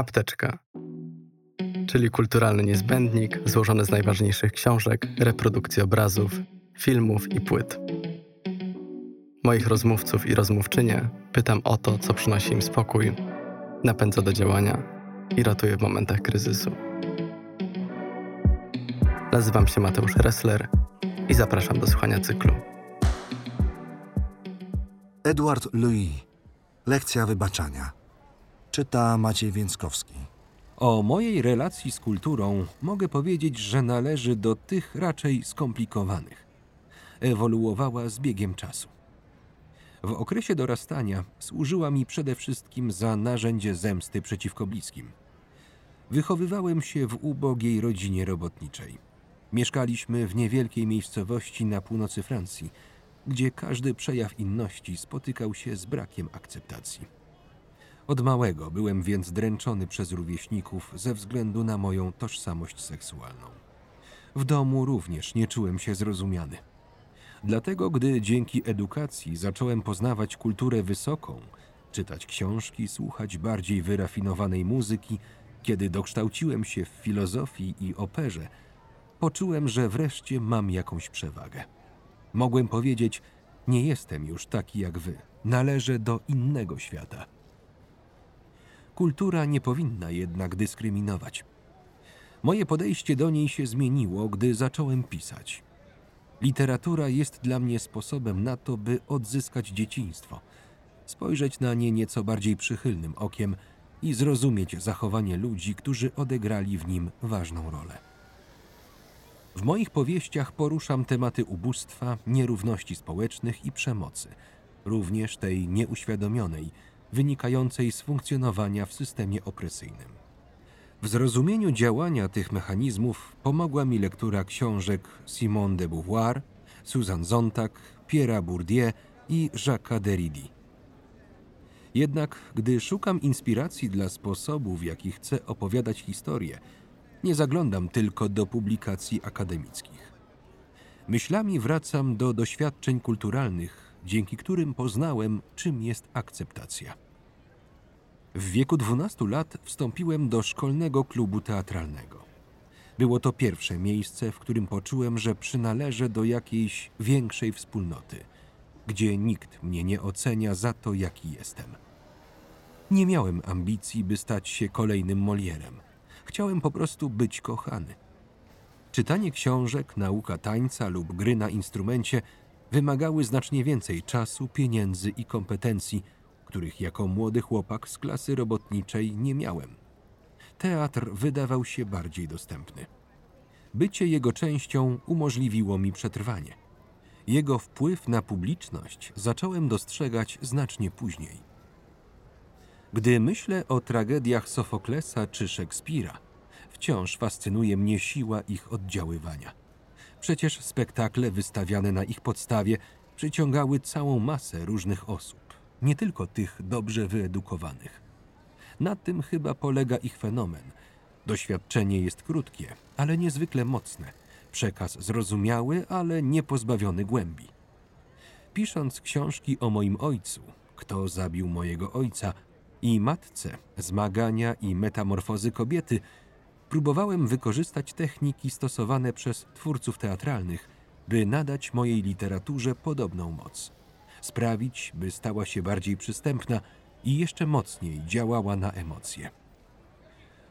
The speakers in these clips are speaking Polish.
Apteczka, czyli kulturalny niezbędnik złożony z najważniejszych książek, reprodukcji obrazów, filmów i płyt. Moich rozmówców i rozmówczynie pytam o to, co przynosi im spokój, napędza do działania i ratuje w momentach kryzysu. Nazywam się Mateusz Ressler i zapraszam do słuchania cyklu. Edward Louis. Lekcja wybaczania. Czyta Maciej Więckowski. O mojej relacji z kulturą mogę powiedzieć, że należy do tych raczej skomplikowanych. Ewoluowała z biegiem czasu. W okresie dorastania służyła mi przede wszystkim za narzędzie zemsty przeciwko bliskim. Wychowywałem się w ubogiej rodzinie robotniczej. Mieszkaliśmy w niewielkiej miejscowości na północy Francji, gdzie każdy przejaw inności spotykał się z brakiem akceptacji. Od małego byłem więc dręczony przez rówieśników ze względu na moją tożsamość seksualną. W domu również nie czułem się zrozumiany. Dlatego, gdy dzięki edukacji zacząłem poznawać kulturę wysoką, czytać książki, słuchać bardziej wyrafinowanej muzyki, kiedy dokształciłem się w filozofii i operze, poczułem, że wreszcie mam jakąś przewagę. Mogłem powiedzieć: Nie jestem już taki jak wy, należę do innego świata. Kultura nie powinna jednak dyskryminować. Moje podejście do niej się zmieniło, gdy zacząłem pisać. Literatura jest dla mnie sposobem na to, by odzyskać dzieciństwo, spojrzeć na nie nieco bardziej przychylnym okiem i zrozumieć zachowanie ludzi, którzy odegrali w nim ważną rolę. W moich powieściach poruszam tematy ubóstwa, nierówności społecznych i przemocy, również tej nieuświadomionej, wynikającej z funkcjonowania w systemie opresyjnym. W zrozumieniu działania tych mechanizmów pomogła mi lektura książek Simone de Beauvoir, Susan Zontag, Pierre'a Bourdieu i Jacques'a Derrida. Jednak gdy szukam inspiracji dla sposobu, w jaki chcę opowiadać historię, nie zaglądam tylko do publikacji akademickich. Myślami wracam do doświadczeń kulturalnych, dzięki którym poznałem, czym jest akceptacja. W wieku 12 lat wstąpiłem do szkolnego klubu teatralnego. Było to pierwsze miejsce, w którym poczułem, że przynależę do jakiejś większej wspólnoty, gdzie nikt mnie nie ocenia za to, jaki jestem. Nie miałem ambicji, by stać się kolejnym Molierem. Chciałem po prostu być kochany. Czytanie książek, nauka tańca lub gry na instrumencie wymagały znacznie więcej czasu, pieniędzy i kompetencji, których jako młody chłopak z klasy robotniczej nie miałem. Teatr wydawał się bardziej dostępny. Bycie jego częścią umożliwiło mi przetrwanie. Jego wpływ na publiczność zacząłem dostrzegać znacznie później. Gdy myślę o tragediach Sofoklesa czy Szekspira, wciąż fascynuje mnie siła ich oddziaływania. Przecież spektakle wystawiane na ich podstawie przyciągały całą masę różnych osób, nie tylko tych dobrze wyedukowanych. Na tym chyba polega ich fenomen. Doświadczenie jest krótkie, ale niezwykle mocne. Przekaz zrozumiały, ale nie pozbawiony głębi. Pisząc książki o moim ojcu, kto zabił mojego ojca, i matce, zmagania i metamorfozy kobiety, próbowałem wykorzystać techniki stosowane przez twórców teatralnych, by nadać mojej literaturze podobną moc. Sprawić, by stała się bardziej przystępna i jeszcze mocniej działała na emocje.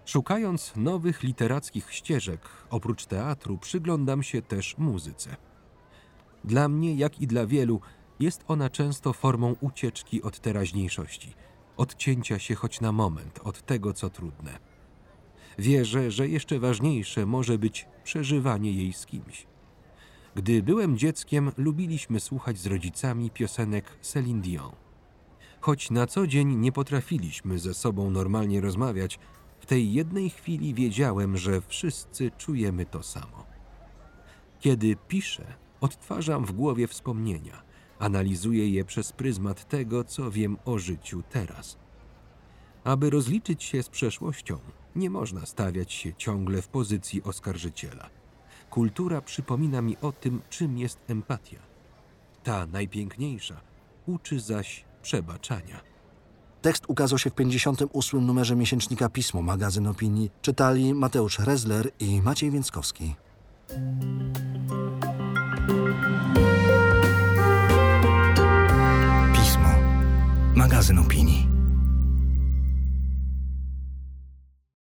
Szukając nowych literackich ścieżek, oprócz teatru, przyglądam się też muzyce. Dla mnie, jak i dla wielu, jest ona często formą ucieczki od teraźniejszości – odcięcia się choć na moment od tego, co trudne. Wierzę, że jeszcze ważniejsze może być przeżywanie jej z kimś. Gdy byłem dzieckiem, lubiliśmy słuchać z rodzicami piosenek Céline Dion. Choć na co dzień nie potrafiliśmy ze sobą normalnie rozmawiać, w tej jednej chwili wiedziałem, że wszyscy czujemy to samo. Kiedy piszę, odtwarzam w głowie wspomnienia – Analizuję je przez pryzmat tego, co wiem o życiu teraz. Aby rozliczyć się z przeszłością, nie można stawiać się ciągle w pozycji oskarżyciela. Kultura przypomina mi o tym, czym jest empatia. Ta najpiękniejsza uczy zaś przebaczania. Tekst ukazał się w 58. numerze miesięcznika Pismo, magazyn opinii. Czytali Mateusz Rezler i Maciej Więckowski. Pismo, magazyn opinii.